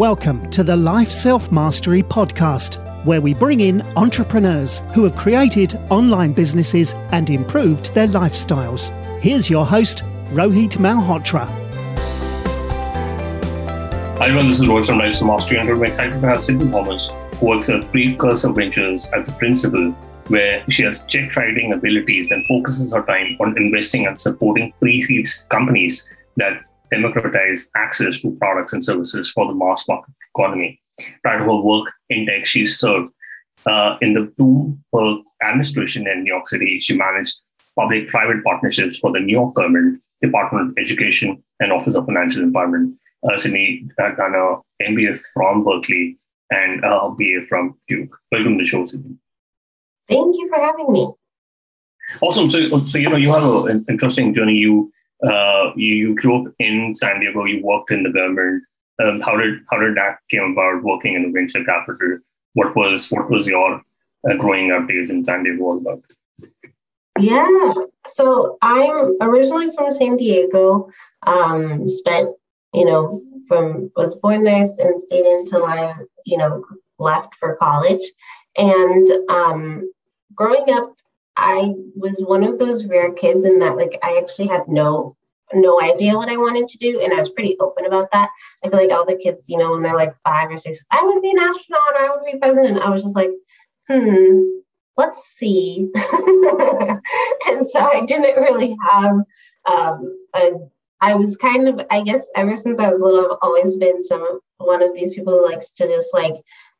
Welcome to the Life Self Mastery Podcast, where we bring in entrepreneurs who have created online businesses and improved their lifestyles. Here's your host, Rohit Malhotra. Hi everyone, this is Rohit from Life Self Mastery, and I'm excited to have Sydney Thomas, who works at Precursor Ventures as a principal, where she has check writing abilities and focuses her time on investing and supporting pre-seed companies that democratize access to products and services for the mass market economy. Prior to her work in tech, she served uh, in the two Bloomberg administration in New York City. She managed public private partnerships for the New York government, Department of Education, and Office of Financial Empowerment. Uh, Sydney uh, done a MBA from Berkeley and a BA from Duke. Welcome to the show, Sydney. Thank you for having me. Awesome. So, so you know, you have an interesting journey. You uh, you, you grew up in San Diego. You worked in the government. Um, how did how did that came about? Working in the venture capital. What was what was your uh, growing up days in San Diego all about? Yeah, so I'm originally from San Diego. Um, spent you know from was born there and stayed until I you know left for college. And um, growing up, I was one of those rare kids in that like I actually had no no idea what I wanted to do. And I was pretty open about that. I feel like all the kids, you know, when they're like five or six, I want to be an astronaut or I want to be president. I was just like, hmm, let's see. and so I didn't really have um, a I was kind of, I guess, ever since I was little, I've always been some one of these people who likes to just like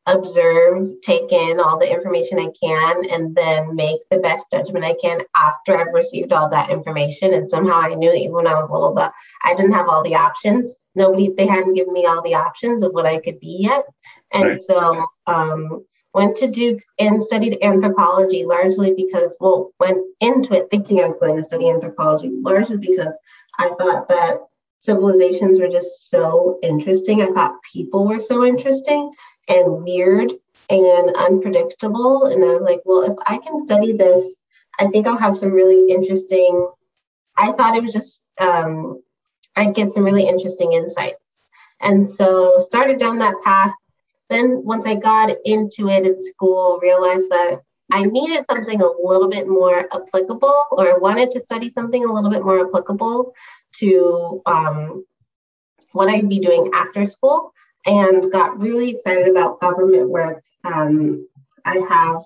observe, take in all the information I can, and then make the best judgment I can after I've received all that information. And somehow I knew even when I was little that I didn't have all the options. Nobody, they hadn't given me all the options of what I could be yet. And right. so, um, went to Duke and studied anthropology largely because, well, went into it thinking I was going to study anthropology largely because I thought that civilizations were just so interesting. I thought people were so interesting and weird and unpredictable. And I was like, well, if I can study this, I think I'll have some really interesting. I thought it was just, um, I'd get some really interesting insights. And so started down that path. Then once I got into it at school, realized that I needed something a little bit more applicable, or I wanted to study something a little bit more applicable to um, what I'd be doing after school and got really excited about government work. Um, I have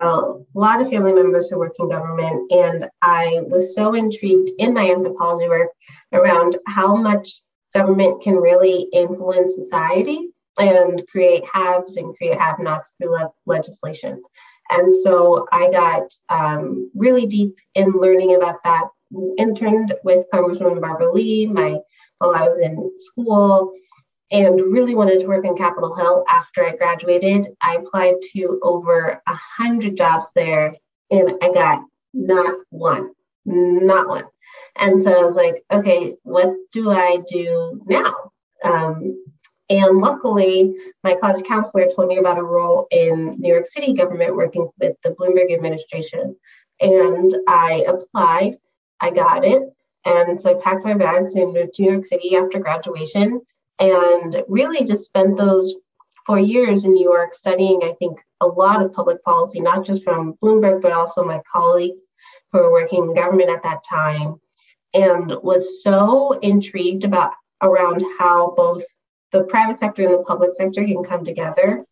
a lot of family members who work in government, and I was so intrigued in my anthropology work around how much government can really influence society and create haves and create have nots through le- legislation. And so I got um, really deep in learning about that. Interned with Congresswoman Barbara Lee my while I was in school and really wanted to work in Capitol Hill after I graduated. I applied to over a hundred jobs there and I got not one, not one. And so I was like, okay, what do I do now? Um, and luckily, my college counselor told me about a role in New York City government working with the Bloomberg administration. And I applied, I got it. And so I packed my bags and moved to New York City after graduation and really just spent those four years in New York studying, I think, a lot of public policy, not just from Bloomberg, but also my colleagues who were working in government at that time, and was so intrigued about around how both the private sector and the public sector can come together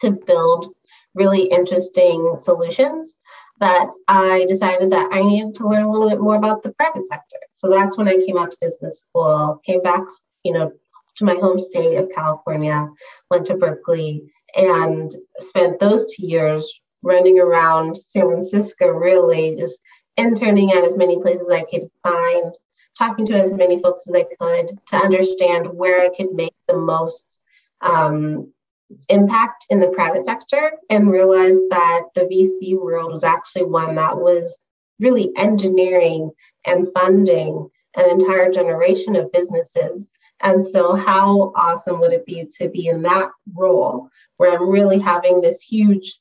to build really interesting solutions that I decided that I needed to learn a little bit more about the private sector. So that's when I came out to business school, came back, you know, to my home state of California, went to Berkeley, and spent those two years running around San Francisco, really just interning at as many places I could find, talking to as many folks as I could to understand where I could make the most um, impact in the private sector and realized that the VC world was actually one that was really engineering and funding an entire generation of businesses and so, how awesome would it be to be in that role where I'm really having this huge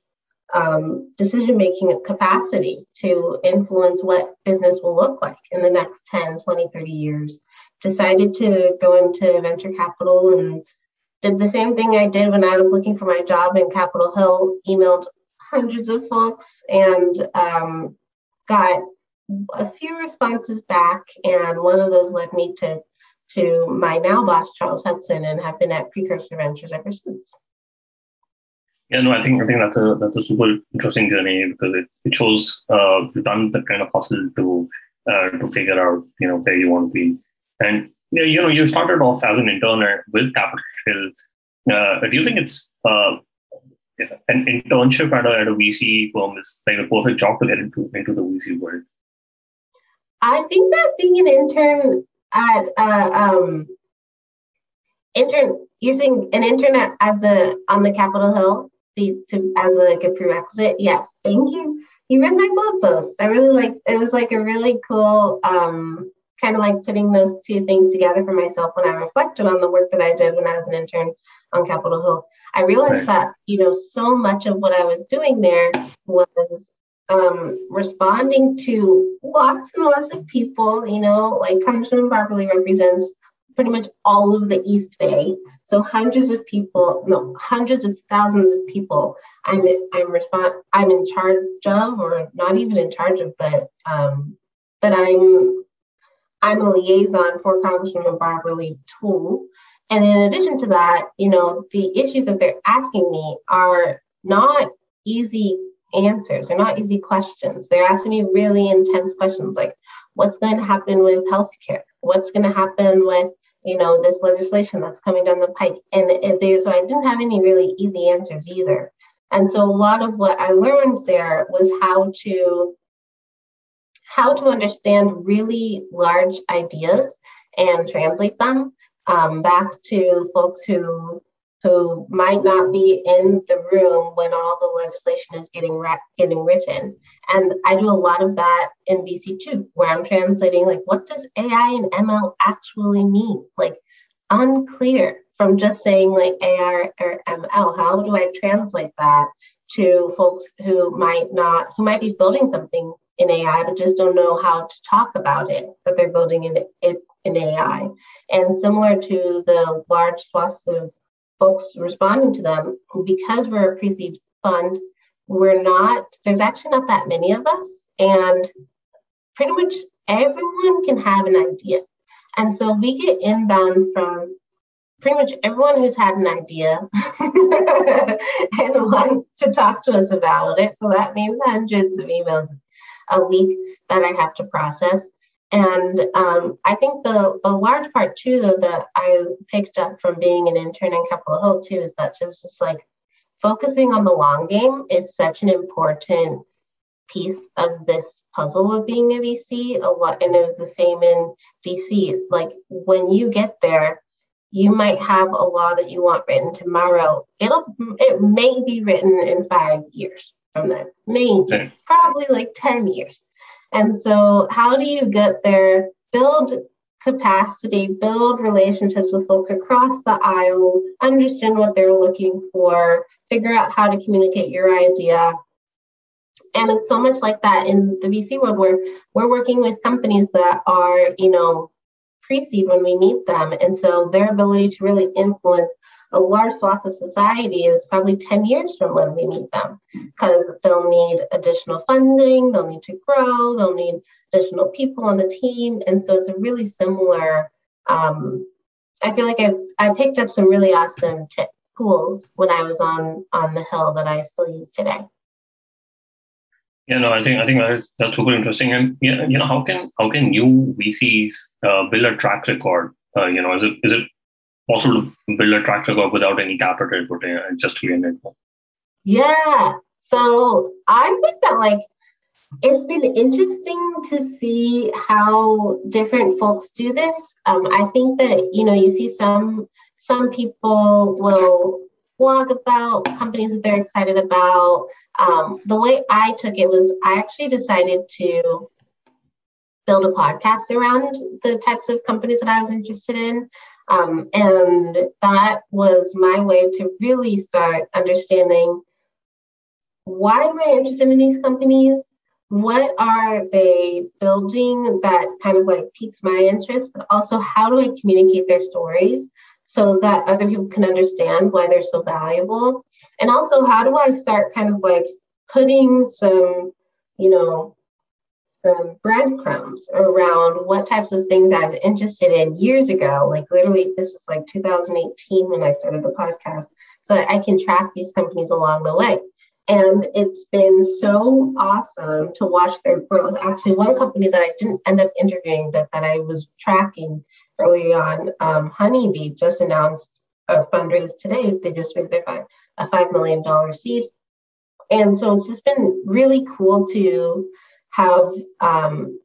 um, decision making capacity to influence what business will look like in the next 10, 20, 30 years? Decided to go into venture capital and did the same thing I did when I was looking for my job in Capitol Hill, emailed hundreds of folks and um, got a few responses back. And one of those led me to to my now boss, Charles Hudson, and have been at Precursor Ventures ever since. Yeah, no, I think I think that's a that's a super interesting journey because it, it shows uh, you've done the kind of hustle to uh, to figure out you know where you want to be, and you know you started off as an intern with Capitol Hill. Uh, do you think it's uh, an internship at a, at a VC firm is like a perfect job to get into into the VC world? I think that being an intern at uh, um, intern using an internet as a on the Capitol Hill be, to as a, like a prerequisite. Yes, thank you. You read my blog post. I really liked. It was like a really cool, um, kind of like putting those two things together for myself when I reflected on the work that I did when I was an intern on Capitol Hill. I realized right. that you know so much of what I was doing there was um, responding to lots and lots of people. You know, like Congressman Barbara Lee represents pretty much all of the East Bay. So hundreds of people, no, hundreds of thousands of people. I'm I'm respond I'm in charge of, or not even in charge of, but um, that I'm I'm a liaison for Congresswoman Barbara Toole. And in addition to that, you know, the issues that they're asking me are not easy answers. They're not easy questions. They're asking me really intense questions like, what's going to happen with healthcare? What's going to happen with you know, this legislation that's coming down the pike. And they, so I didn't have any really easy answers either. And so a lot of what I learned there was how to how to understand really large ideas and translate them um, back to folks who who might not be in the room when all the legislation is getting ra- getting written. And I do a lot of that in VC too, where I'm translating like what does AI and ML actually mean? Like unclear from just saying like AI or ML. How do I translate that to folks who might not who might be building something in AI but just don't know how to talk about it that they're building in in AI. And similar to the large swaths of folks responding to them because we're a pre-seed fund we're not there's actually not that many of us and pretty much everyone can have an idea. And so we get inbound from pretty much everyone who's had an idea and wants to talk to us about it. So that means hundreds of emails a week that i have to process and um, I think the, the large part too, though, that I picked up from being an intern in Capitol Hill too, is that just, just like focusing on the long game is such an important piece of this puzzle of being a VC. A lot, and it was the same in DC. Like when you get there, you might have a law that you want written tomorrow. It'll it may be written in five years from then, maybe okay. probably like ten years. And so, how do you get there? Build capacity, build relationships with folks across the aisle, understand what they're looking for, figure out how to communicate your idea. And it's so much like that in the VC world where we're working with companies that are, you know, pre-seed when we meet them. And so their ability to really influence a large swath of society is probably 10 years from when we meet them because they'll need additional funding, they'll need to grow, they'll need additional people on the team. And so it's a really similar, um, I feel like I, I picked up some really awesome tools when I was on, on the Hill that I still use today. Yeah, no, I think I think that's, that's super interesting. And yeah, you know, how can how can new VCs uh, build a track record? Uh, you know, is it is it possible to build a track record without any capital put in just to be a network? Yeah. So I think that like it's been interesting to see how different folks do this. Um, I think that you know you see some some people will blog about companies that they're excited about. Um, the way I took it was I actually decided to build a podcast around the types of companies that I was interested in. Um, and that was my way to really start understanding why am I interested in these companies? What are they building that kind of like piques my interest? But also, how do I communicate their stories so that other people can understand why they're so valuable? And also, how do I start kind of like putting some, you know, some breadcrumbs around what types of things I was interested in years ago. Like literally, this was like 2018 when I started the podcast. So I can track these companies along the way. And it's been so awesome to watch their growth. Actually, one company that I didn't end up interviewing, but that I was tracking early on, um, Honeybee just announced a fundraise today. They just raised their five, a $5 million seed. And so it's just been really cool to have um,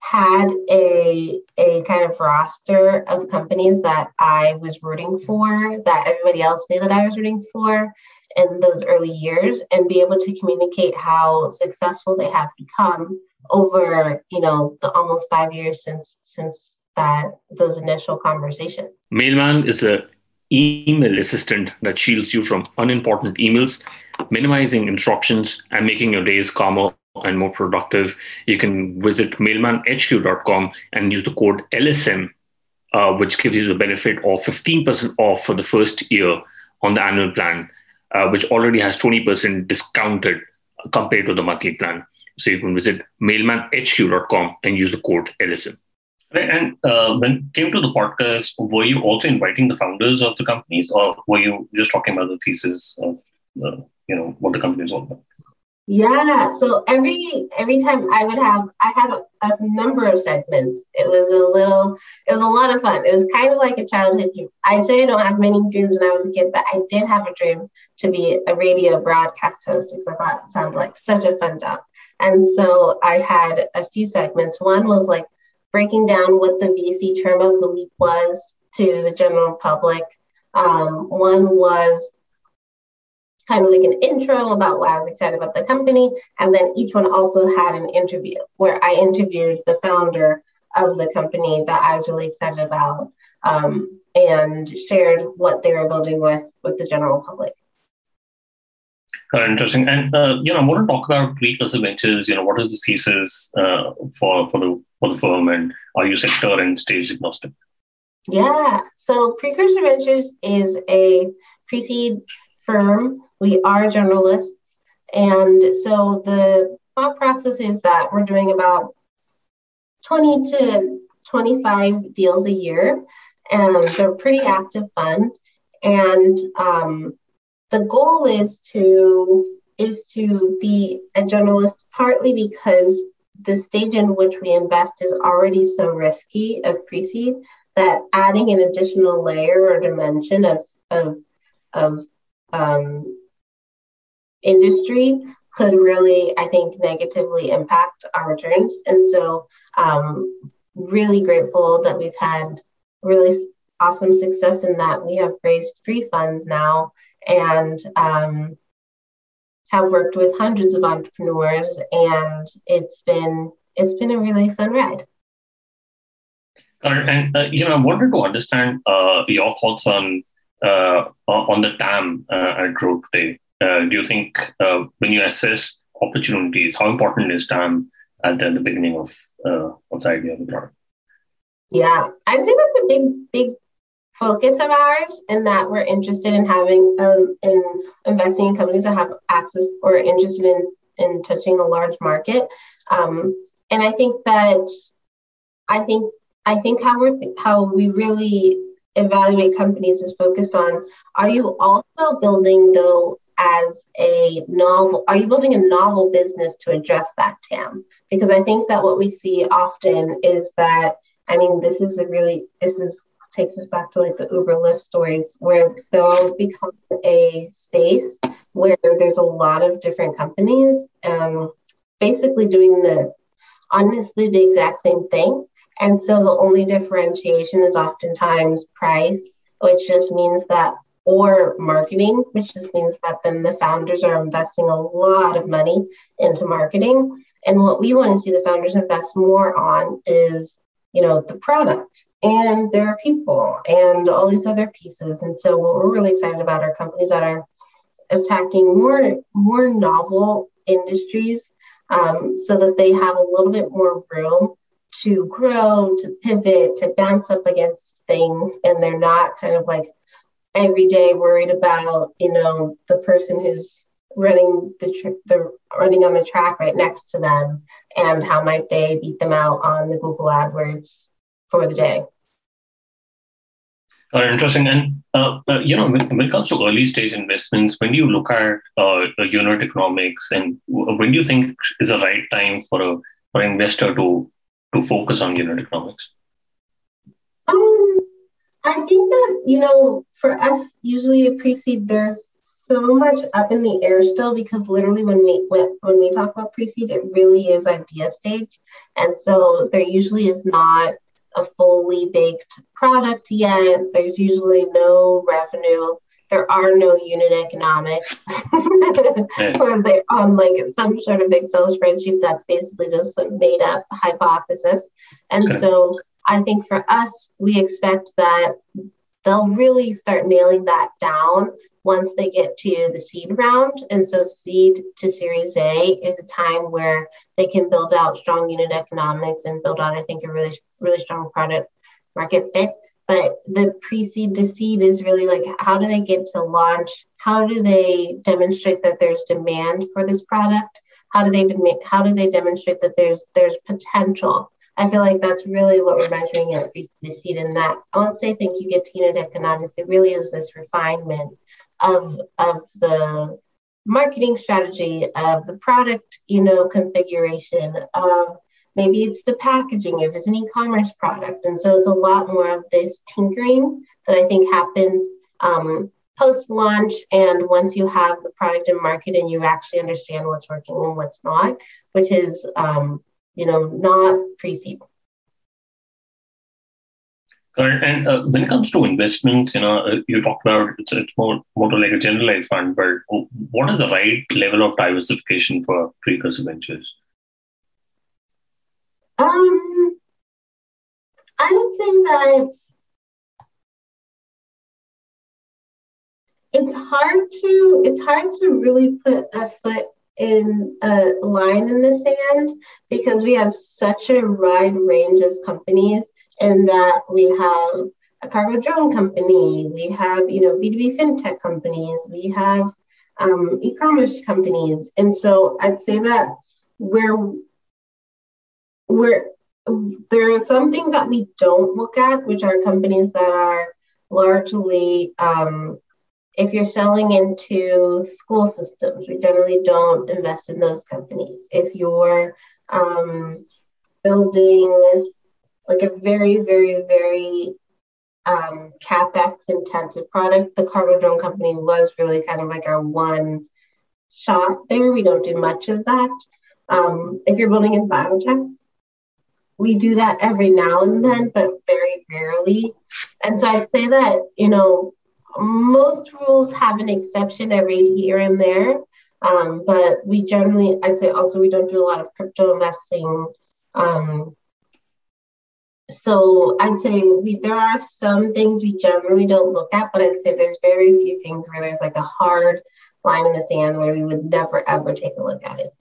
had a, a kind of roster of companies that I was rooting for, that everybody else knew that I was rooting for in those early years, and be able to communicate how successful they have become over, you know, the almost five years since since that those initial conversations. Mailman is a email assistant that shields you from unimportant emails, minimizing interruptions and making your days calmer and more productive, you can visit mailmanhq.com and use the code LSM, uh, which gives you the benefit of 15% off for the first year on the annual plan, uh, which already has 20% discounted compared to the monthly plan. So you can visit mailmanhq.com and use the code LSM. And uh, when it came to the podcast, were you also inviting the founders of the companies, or were you just talking about the thesis of, uh, you know, what the company is all about? Yeah. So every every time I would have I had a, a, number of segments. It was a little it was a lot of fun. It was kind of like a childhood dream. I say I don't have many dreams when I was a kid, but I did have a dream to be a radio broadcast host because I thought it sounded like such a fun job. And so I had a few segments. One was like breaking down what the VC term of the week was to the general public. Um, one was kind of like an intro about why I was excited about the company. And then each one also had an interview where I interviewed the founder of the company that I was really excited about um, and shared what they were building with with the general public. Uh, interesting. And uh, you know, I want to talk about Precursor Ventures. You know, what is the thesis uh, for for the for the firm, and are you sector and stage agnostic? Yeah. So Precursor Ventures is a pre-seed firm we are generalists. And so the thought process is that we're doing about 20 to 25 deals a year. And so pretty active fund. And um, the goal is to is to be a generalist partly because the stage in which we invest is already so risky of pre-seed that adding an additional layer or dimension of of of um, industry could really, I think, negatively impact our returns. And so, um, really grateful that we've had really awesome success in that. We have raised three funds now and um, have worked with hundreds of entrepreneurs, and it's been it's been a really fun ride. And uh, you know, I wanted to understand uh, your thoughts on uh, on the TAM uh, at Grow today uh, do you think uh, when you assess opportunities, how important is TAM at the, the beginning of, uh, of the idea of the product? Yeah, I'd say that's a big, big focus of ours in that we're interested in having um, in investing in companies that have access or interested in in touching a large market. Um, and I think that I think I think how we how we really evaluate companies is focused on are you also building though as a novel? Are you building a novel business to address that TAM? Because I think that what we see often is that, I mean, this is a really, this is takes us back to like the Uber Lyft stories where they'll become a space where there's a lot of different companies um, basically doing the honestly the exact same thing. And so the only differentiation is oftentimes price, which just means that or marketing, which just means that then the founders are investing a lot of money into marketing. And what we want to see the founders invest more on is, you know, the product and their people and all these other pieces. And so what we're really excited about are companies that are attacking more more novel industries um, so that they have a little bit more room to grow, to pivot, to bounce up against things, and they're not kind of like every day worried about you know the person who's running the tr- the running on the track right next to them and how might they beat them out on the Google AdWords for the day. Uh, interesting. And, uh, uh, you know, when, when, it comes to early stage investments, when do you look at uh, unit economics and when do you think is the right time for a for an investor to to focus on unit economics? Um, I think that, you know, for us, usually a pre-seed, there's so much up in the air still because literally when we when, when we talk about pre-seed, it really is idea stage. And so there usually is not a fully baked product yet. There's usually no revenue. There are no unit economics. or they're on like some sort of Excel spreadsheet that's basically just a made up hypothesis. And okay. so I think for us, we expect that they'll really start nailing that down once they get to the seed round. And so, seed to Series A is a time where they can build out strong unit economics and build out, I think, a really, really strong product market fit. But the pre seed to seed is really like how do they get to launch? How do they demonstrate that there's demand for this product? How do they dem- how do they demonstrate that there's there's potential? I feel like that's really what we're measuring at the seed. And that I won't say thank you to economics. It really is this refinement of of the marketing strategy of the product you know configuration of maybe it's the packaging if it's an e-commerce product and so it's a lot more of this tinkering that i think happens um, post launch and once you have the product in market and you actually understand what's working and what's not which is um, you know not pre-seed and uh, when it comes to investments, you know, uh, you talked about it's, it's more more like a generalized fund, but what is the right level of diversification for precursor ventures? Um, I would say that it's hard to it's hard to really put a foot in a line in the sand because we have such a wide range of companies in that we have a cargo drone company, we have, you know, B2B fintech companies, we have um, e-commerce companies. And so I'd say that we're, we're, there are some things that we don't look at, which are companies that are largely, um, if you're selling into school systems, we generally don't invest in those companies. If you're um, building like a very, very, very um, capex intensive product. The cargo drone company was really kind of like our one shot there. We don't do much of that. Um, if you're building in biotech, we do that every now and then, but very rarely. And so I'd say that, you know, most rules have an exception every here and there. Um, but we generally, I'd say also, we don't do a lot of crypto investing. Um, so I'd say we there are some things we generally don't look at, but I'd say there's very few things where there's like a hard line in the sand where we would never ever take a look at it.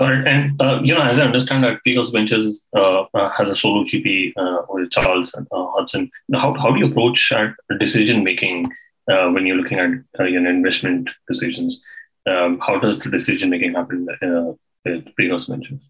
It. And uh, you know, as I understand that Precursor Ventures uh, uh, has a solo GP uh, with Charles uh, Hudson. How how do you approach decision making uh, when you're looking at uh, your investment decisions? Um, how does the decision making happen with Precursor Ventures?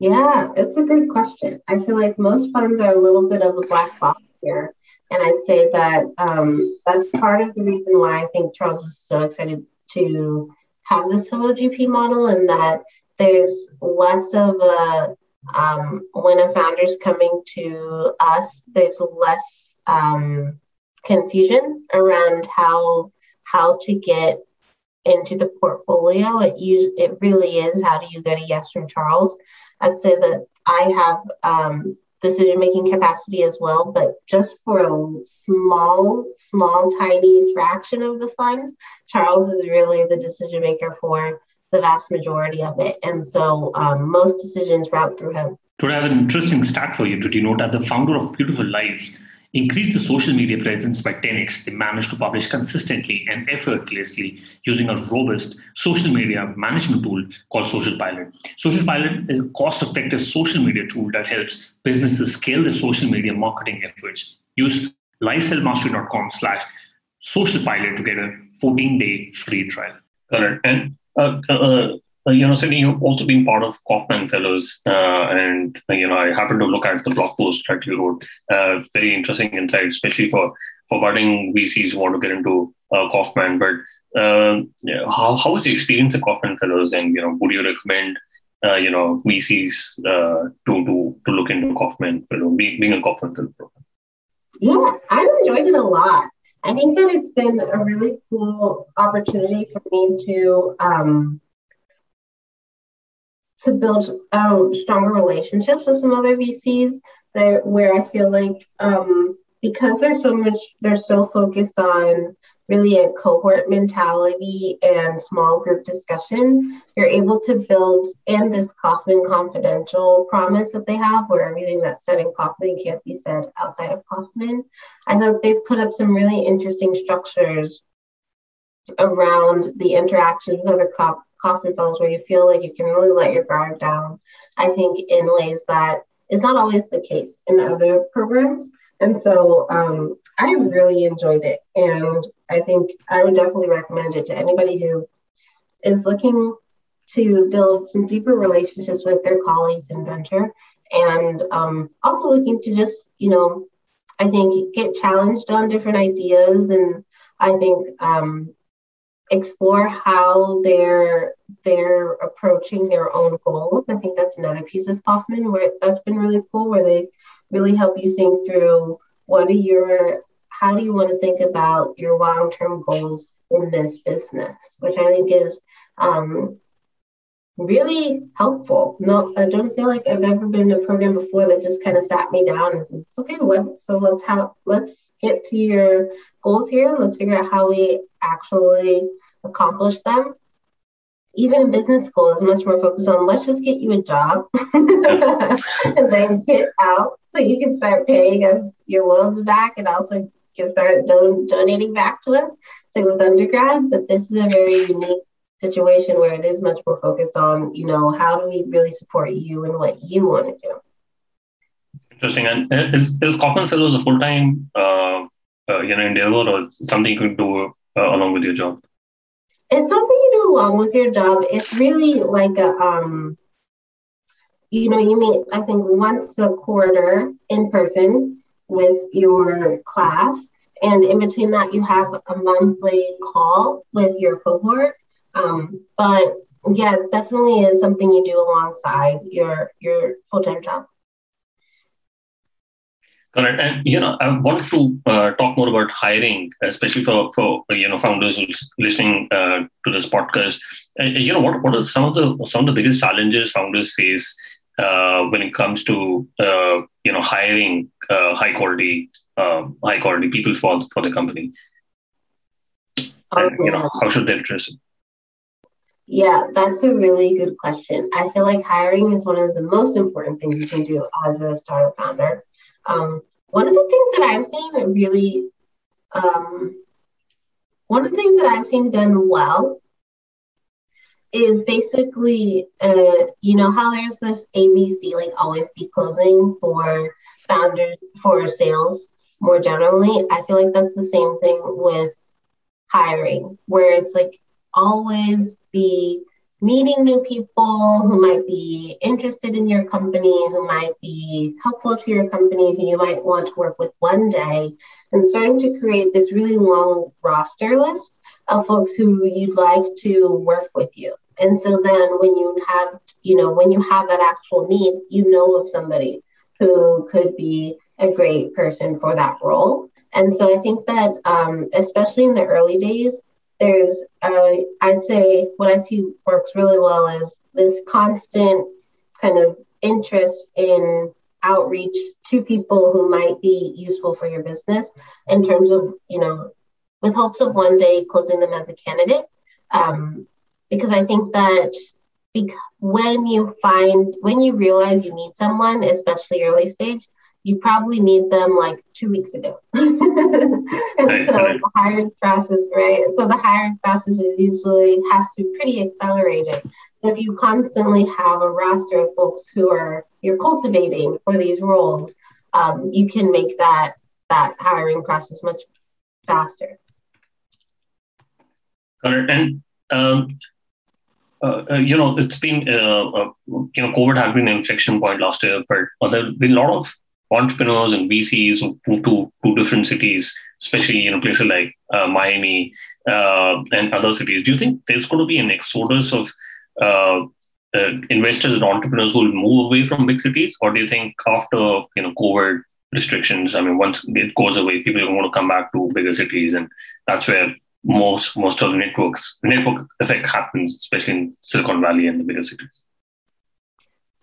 Yeah, it's a good question. I feel like most funds are a little bit of a black box here. And I'd say that um, that's part of the reason why I think Charles was so excited to have this solo GP model and that there's less of a, um, when a founder's coming to us, there's less um, confusion around how how to get into the portfolio. It, us- it really is how do you get a yes from Charles? I'd say that I have um, decision making capacity as well, but just for a small, small, tiny fraction of the fund, Charles is really the decision maker for the vast majority of it. And so um, most decisions route through him. Today, I have an interesting stat for you. Did you know that the founder of Beautiful Lives increased the social media presence by 10x, they managed to publish consistently and effortlessly using a robust social media management tool called Social Pilot. Social Pilot is a cost effective social media tool that helps businesses scale their social media marketing efforts. Use lifeselfmastery.com slash social pilot to get a 14 day free trial. Correct. And uh, uh, uh, you know, Cindy, you've also been part of Kauffman Fellows, uh, and uh, you know, I happened to look at the blog post that you wrote. Uh, very interesting insight, especially for for budding VCs who want to get into uh, Kauffman. But um, yeah, how how was your experience at Kauffman Fellows, and you know, would you recommend you know VCs to to to look into Kauffman Fellow, being a Kauffman Fellow? Yeah, I've enjoyed it a lot. I think that it's been a really cool opportunity for me to um, to build um, stronger relationships with some other VCs that where I feel like um, because there's so much they're so focused on really a cohort mentality and small group discussion, you're able to build and this Kauffman confidential promise that they have where everything that's said in Kauffman can't be said outside of Kauffman. I think they've put up some really interesting structures around the interactions with other cop Kauffman Fellows where you feel like you can really let your guard down, I think, in ways that is not always the case in other programs. And so um, I really enjoyed it. And I think I would definitely recommend it to anybody who is looking to build some deeper relationships with their colleagues in venture and um, also looking to just, you know, I think get challenged on different ideas. And I think um, explore how they're they're approaching their own goals. I think that's another piece of Kauffman where that's been really cool, where they really help you think through what are your how do you want to think about your long-term goals in this business, which I think is um, really helpful. No, I don't feel like I've ever been in a program before that just kind of sat me down and said, "Okay, what? So let's have let's get to your goals here. and Let's figure out how we actually accomplish them. Even business school is much more focused on let's just get you a job and then get out you can start paying us your loans back and also can start don- donating back to us. Same with undergrad, but this is a very unique situation where it is much more focused on, you know, how do we really support you and what you want to do. Interesting. And is, is Kauffman Fellows a full time uh, uh, you know endeavor or something you could do uh, along with your job? It's something you do along with your job. It's really like a um, you know, you meet I think once a quarter in person with your class, and in between that, you have a monthly call with your cohort. Um, but yeah, definitely is something you do alongside your your full time job. Correct. And you know, I want to uh, talk more about hiring, especially for for you know founders listening uh, to this podcast. Uh, you know, what what are some of the some of the biggest challenges founders face uh, when it comes to uh, you know hiring uh, high quality um, high quality people for for the company? And, you know, how should they address it? Yeah, that's a really good question. I feel like hiring is one of the most important things you can do as a startup founder. Um, one of the things that I've seen really, um, one of the things that I've seen done well is basically, uh, you know, how there's this ABC, like always be closing for founders, for sales more generally. I feel like that's the same thing with hiring, where it's like always be meeting new people who might be interested in your company, who might be helpful to your company, who you might want to work with one day, and starting to create this really long roster list of folks who you'd like to work with you. And so then when you have, you know, when you have that actual need, you know of somebody who could be a great person for that role. And so I think that, um, especially in the early days, there's uh, I'd say what I see works really well is this constant kind of interest in outreach to people who might be useful for your business in terms of you know with hopes of one day closing them as a candidate um, because i think that bec- when you find when you realize you need someone especially early stage you probably need them like two weeks ago. and right, so right. the hiring process, right? So the hiring process is usually has to be pretty accelerated. If you constantly have a roster of folks who are you're cultivating for these roles, um, you can make that that hiring process much faster. It. And um, uh, uh, you know, it's been uh, uh, you know, COVID has been an inflection point last year, but there have been a lot of entrepreneurs and VCs who moved to, to different cities, especially you know places like uh, Miami and other cities. Do you think there's going to be an exodus of investors and entrepreneurs who will move away from big cities, or do you think after you know COVID restrictions, I mean, once it goes away, people are going to come back to bigger cities, and that's where most most of the networks network effect happens, especially in Silicon Valley and the bigger cities.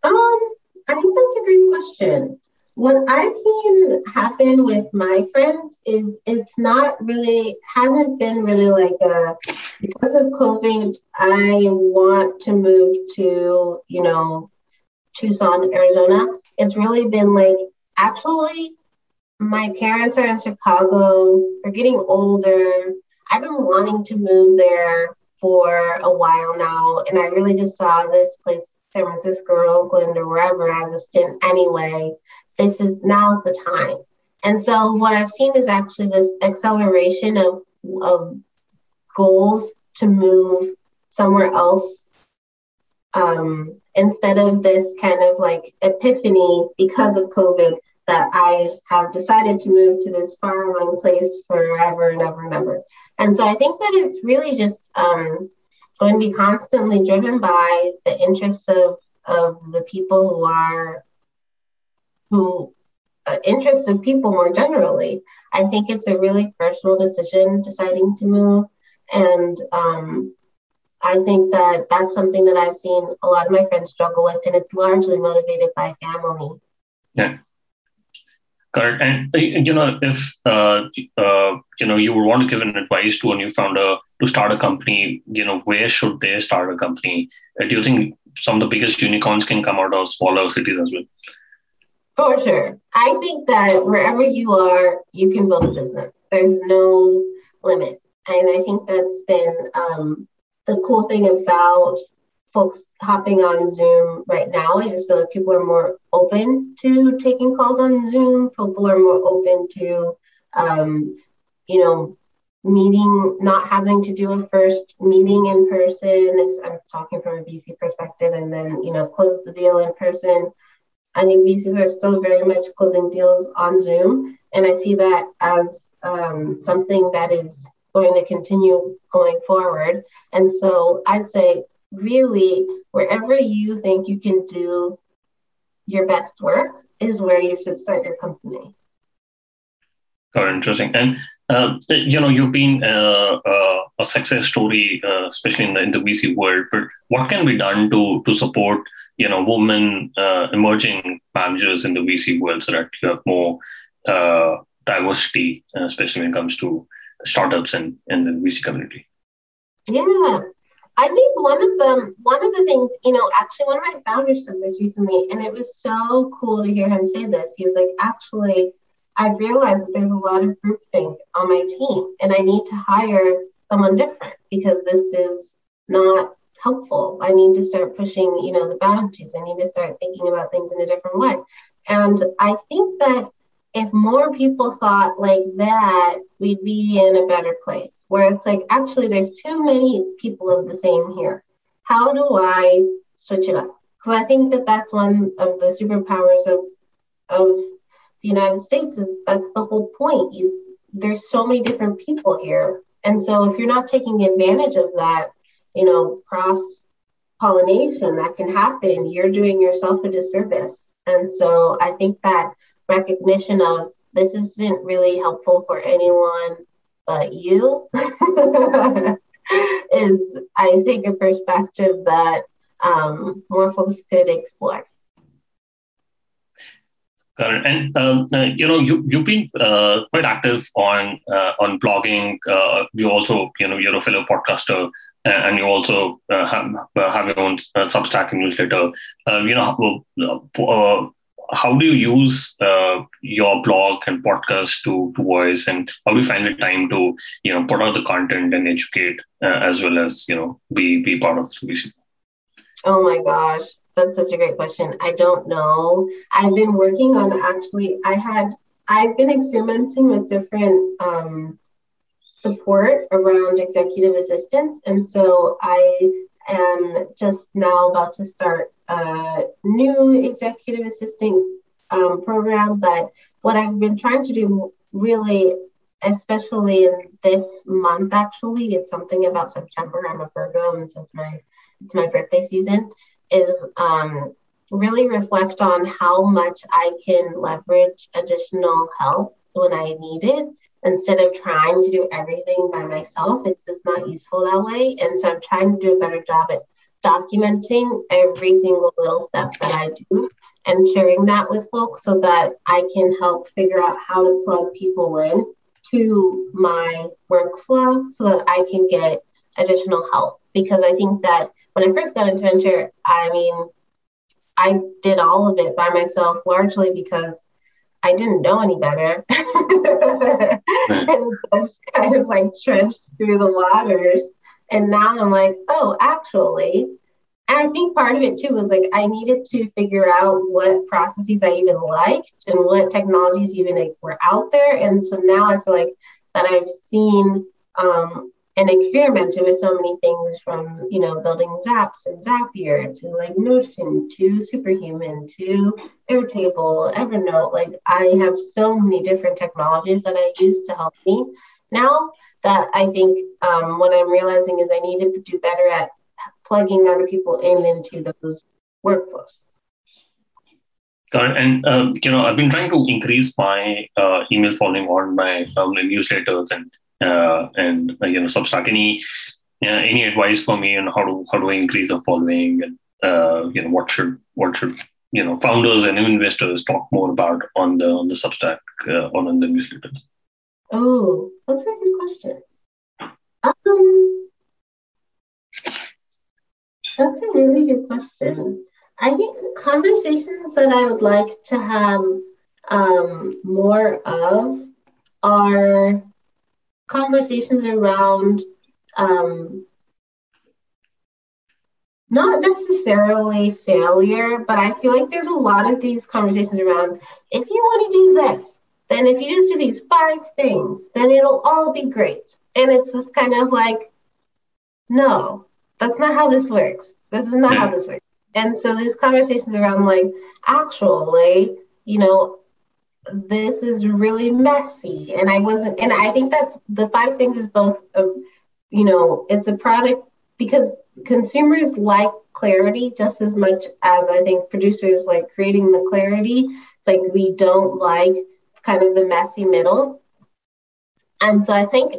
Um, I think that's a great question what I've seen happen with my friends is it's not really hasn't been really like a because of COVID. I want to move to you know Tucson, Arizona. It's really been like actually my parents are in Chicago. They're getting older. I've been wanting to move there for a while now, and I really just saw this place, San Francisco or Oakland or wherever, as a stint anyway this is now's the time. And so what I've seen is actually this acceleration of, of goals to move somewhere else um, instead of this kind of like epiphany because of COVID that I have decided to move to this far away place forever and ever and ever. And so I think that it's really just um, going to be constantly driven by the interests of, of the people who are who uh, interests of people more generally. I think it's a really personal decision deciding to move, and um, I think that that's something that I've seen a lot of my friends struggle with, and it's largely motivated by family. Yeah. Correct. And uh, you know, if uh, uh, you know you would want to give an advice to a new founder to start a company, you know, where should they start a company? Uh, do you think some of the biggest unicorns can come out of smaller cities as well? For sure. I think that wherever you are, you can build a business. There's no limit. And I think that's been um, the cool thing about folks hopping on Zoom right now. I just feel like people are more open to taking calls on Zoom. People are more open to, um, you know, meeting, not having to do a first meeting in person. I'm talking from a VC perspective, and then you know, close the deal in person. I think VCs are still very much closing deals on Zoom, and I see that as um, something that is going to continue going forward. And so I'd say, really, wherever you think you can do your best work is where you should start your company. Oh, interesting. And uh, you know, you've been uh, uh, a success story, uh, especially in the in the VC world. But what can be done to to support you know women uh, emerging managers in the VC world so that you have more uh, diversity, especially when it comes to startups and, and the VC community? Yeah. I think one of them, one of the things, you know, actually one of my founders said this recently, and it was so cool to hear him say this. He was like, actually, I've realized that there's a lot of groupthink on my team, and I need to hire someone different because this is not helpful. I need to start pushing, you know, the boundaries. I need to start thinking about things in a different way. And I think that if more people thought like that, we'd be in a better place. Where it's like, actually, there's too many people of the same here. How do I switch it up? Because I think that that's one of the superpowers of of the United States. Is that's the whole point. Is there's so many different people here, and so if you're not taking advantage of that, you know, cross pollination that can happen, you're doing yourself a disservice. And so I think that recognition of this isn't really helpful for anyone but you is, I think, a perspective that um, more folks could explore. And um, uh, you know, you you've been uh, quite active on uh, on blogging. Uh, you also, you know, you're a fellow podcaster and you also uh, have, uh, have your own uh, Substack newsletter. Uh, you know, how do you use uh, your blog and podcast to, to voice and how do you find the time to you know put out the content and educate uh, as well as you know be be part of VC? Oh my gosh, that's such a great question. I don't know. I've been working on actually. I had I've been experimenting with different um, support around executive assistants, and so I am just now about to start a new executive assistant um, program. But what I've been trying to do really, especially in this month, actually, it's something about September. I'm a Virgo, and so it's my it's my birthday season. Is um, really reflect on how much I can leverage additional help when I need it instead of trying to do everything by myself. It's just not useful that way. And so I'm trying to do a better job at documenting every single little step that I do and sharing that with folks so that I can help figure out how to plug people in to my workflow so that I can get additional help. Because I think that when I first got into venture, I mean, I did all of it by myself largely because I didn't know any better. and so I just kind of like trenched through the waters. And now I'm like, oh, actually, and I think part of it too was like I needed to figure out what processes I even liked and what technologies even like, were out there. And so now I feel like that I've seen um, and experimented with so many things from you know building Zaps and Zapier to like Notion to Superhuman to Airtable, Evernote. Like I have so many different technologies that I use to help me now that I think um, what I'm realizing is I need to do better at plugging other people in into those workflows. Got it. And um, you know, I've been trying to increase my uh, email following on my um, newsletters and uh, and uh, you know Substack. Any uh, any advice for me on how to how do I increase the following and uh, you know what should what should you know founders and investors talk more about on the on the Substack uh, or on the newsletters? Oh, that's a good question. Um, that's a really good question. I think conversations that I would like to have um, more of are conversations around um, not necessarily failure, but I feel like there's a lot of these conversations around if you want to do this, then if you just do these five things, then it'll all be great. And it's just kind of like, no, that's not how this works. This is not how this works. And so these conversations around like, actually, you know, this is really messy and i wasn't and i think that's the five things is both a, you know it's a product because consumers like clarity just as much as i think producers like creating the clarity it's like we don't like kind of the messy middle. And so i think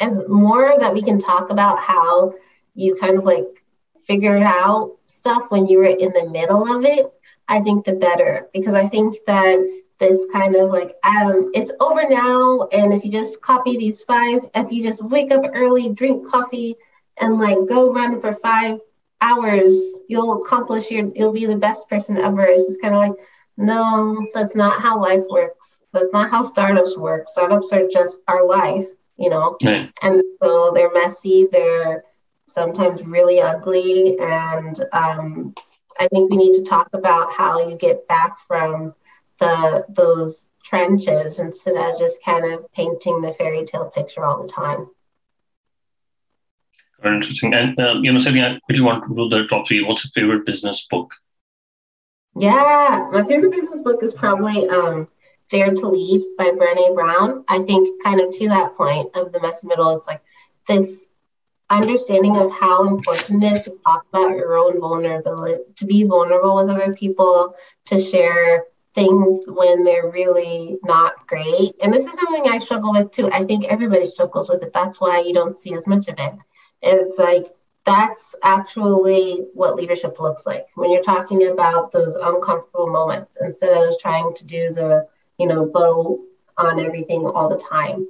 as more that we can talk about how you kind of like figured out stuff when you were in the middle of it i think the better. Because i think that this kind of like um it's over now and if you just copy these five if you just wake up early drink coffee and like go run for five hours you'll accomplish your you'll be the best person ever. It's just kind of like no that's not how life works that's not how startups work startups are just our life you know right. and so they're messy they're sometimes really ugly and um, i think we need to talk about how you get back from the those trenches instead of just kind of painting the fairy tale picture all the time. Very interesting. And um, you know, Sally, I quickly want to do the top three. What's your favorite business book? Yeah, my favorite business book is probably um, Dare to Lead by Brene Brown. I think kind of to that point of the mess middle, it's like this understanding of how important it is to talk about your own vulnerability, to be vulnerable with other people, to share things when they're really not great. And this is something I struggle with too. I think everybody struggles with it. That's why you don't see as much of it. It's like that's actually what leadership looks like when you're talking about those uncomfortable moments instead of trying to do the, you know, bow on everything all the time.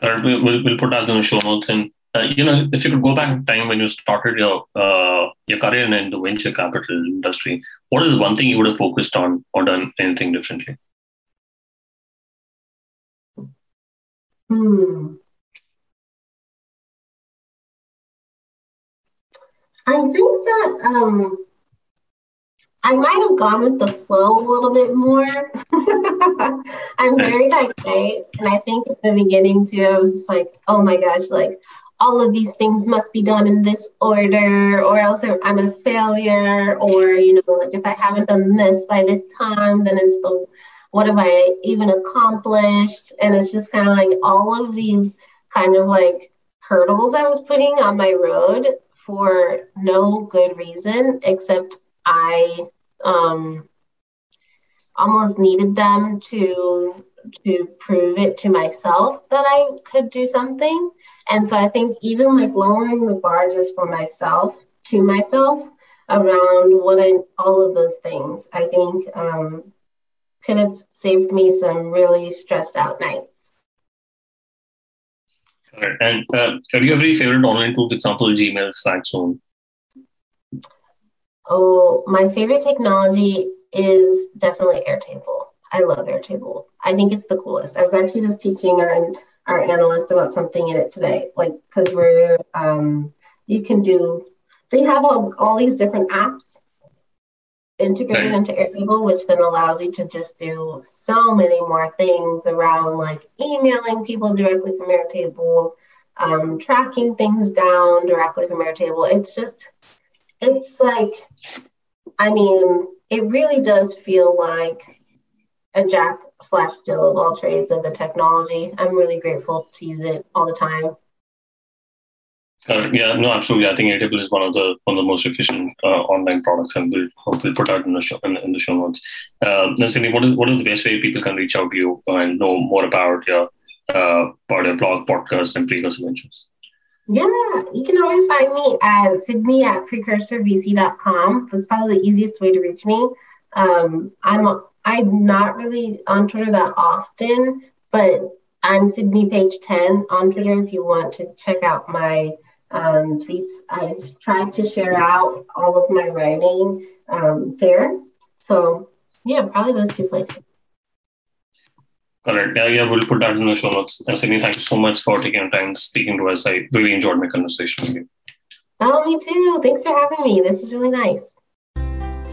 We'll, we'll put that in the show notes. And uh, you know, if you could go back in time when you started your uh, your career in the venture capital industry, what is one thing you would have focused on or done anything differently? Hmm. I think that um, I might have gone with the flow a little bit more. I'm very A, and I think at the beginning too, I was just like, oh my gosh, like all of these things must be done in this order, or else I'm a failure, or you know, like if I haven't done this by this time, then it's the what have I even accomplished? And it's just kind of like all of these kind of like hurdles I was putting on my road for no good reason except I um, almost needed them to to prove it to myself that I could do something. And so I think even like lowering the bar just for myself to myself around what I all of those things, I think um, could have saved me some really stressed out nights. And uh, do you have any favorite online tools? Example, Gmail, Slack, Zoom. Oh, my favorite technology is definitely Airtable. I love Airtable. I think it's the coolest. I was actually just teaching our our analyst about something in it today, like because we're um, you can do. They have all, all these different apps integrated into Airtable, which then allows you to just do so many more things around like emailing people directly from Airtable, um, tracking things down directly from Airtable. It's just it's like, I mean, it really does feel like a jack slash Jill of all trades of the technology. I'm really grateful to use it all the time. Uh, yeah, no, absolutely. I think Airtable is one of the one of the most efficient uh, online products, and we'll hopefully put out in the show in, in the show notes. Uh, now, Cindy, what is what is the best way people can reach out to you and know more about your uh, about your blog, podcast, and previous ventures? Yeah, you can always find me at Sydney at precursorvc.com. That's probably the easiest way to reach me. Um, I'm I'm not really on Twitter that often, but I'm Sydney Page 10 on Twitter if you want to check out my um, tweets. I try to share out all of my writing um, there. So yeah, probably those two places. All right. Yeah, yeah, we'll put that in the show notes. Uh, Sydney, thank you so much for taking time speaking to us. I really enjoyed my conversation with you. Oh, me too. Thanks for having me. This was really nice.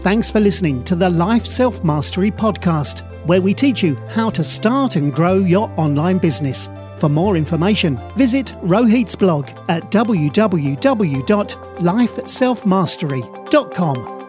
Thanks for listening to the Life Self Mastery podcast, where we teach you how to start and grow your online business. For more information, visit Rohit's blog at www.lifeselfmastery.com.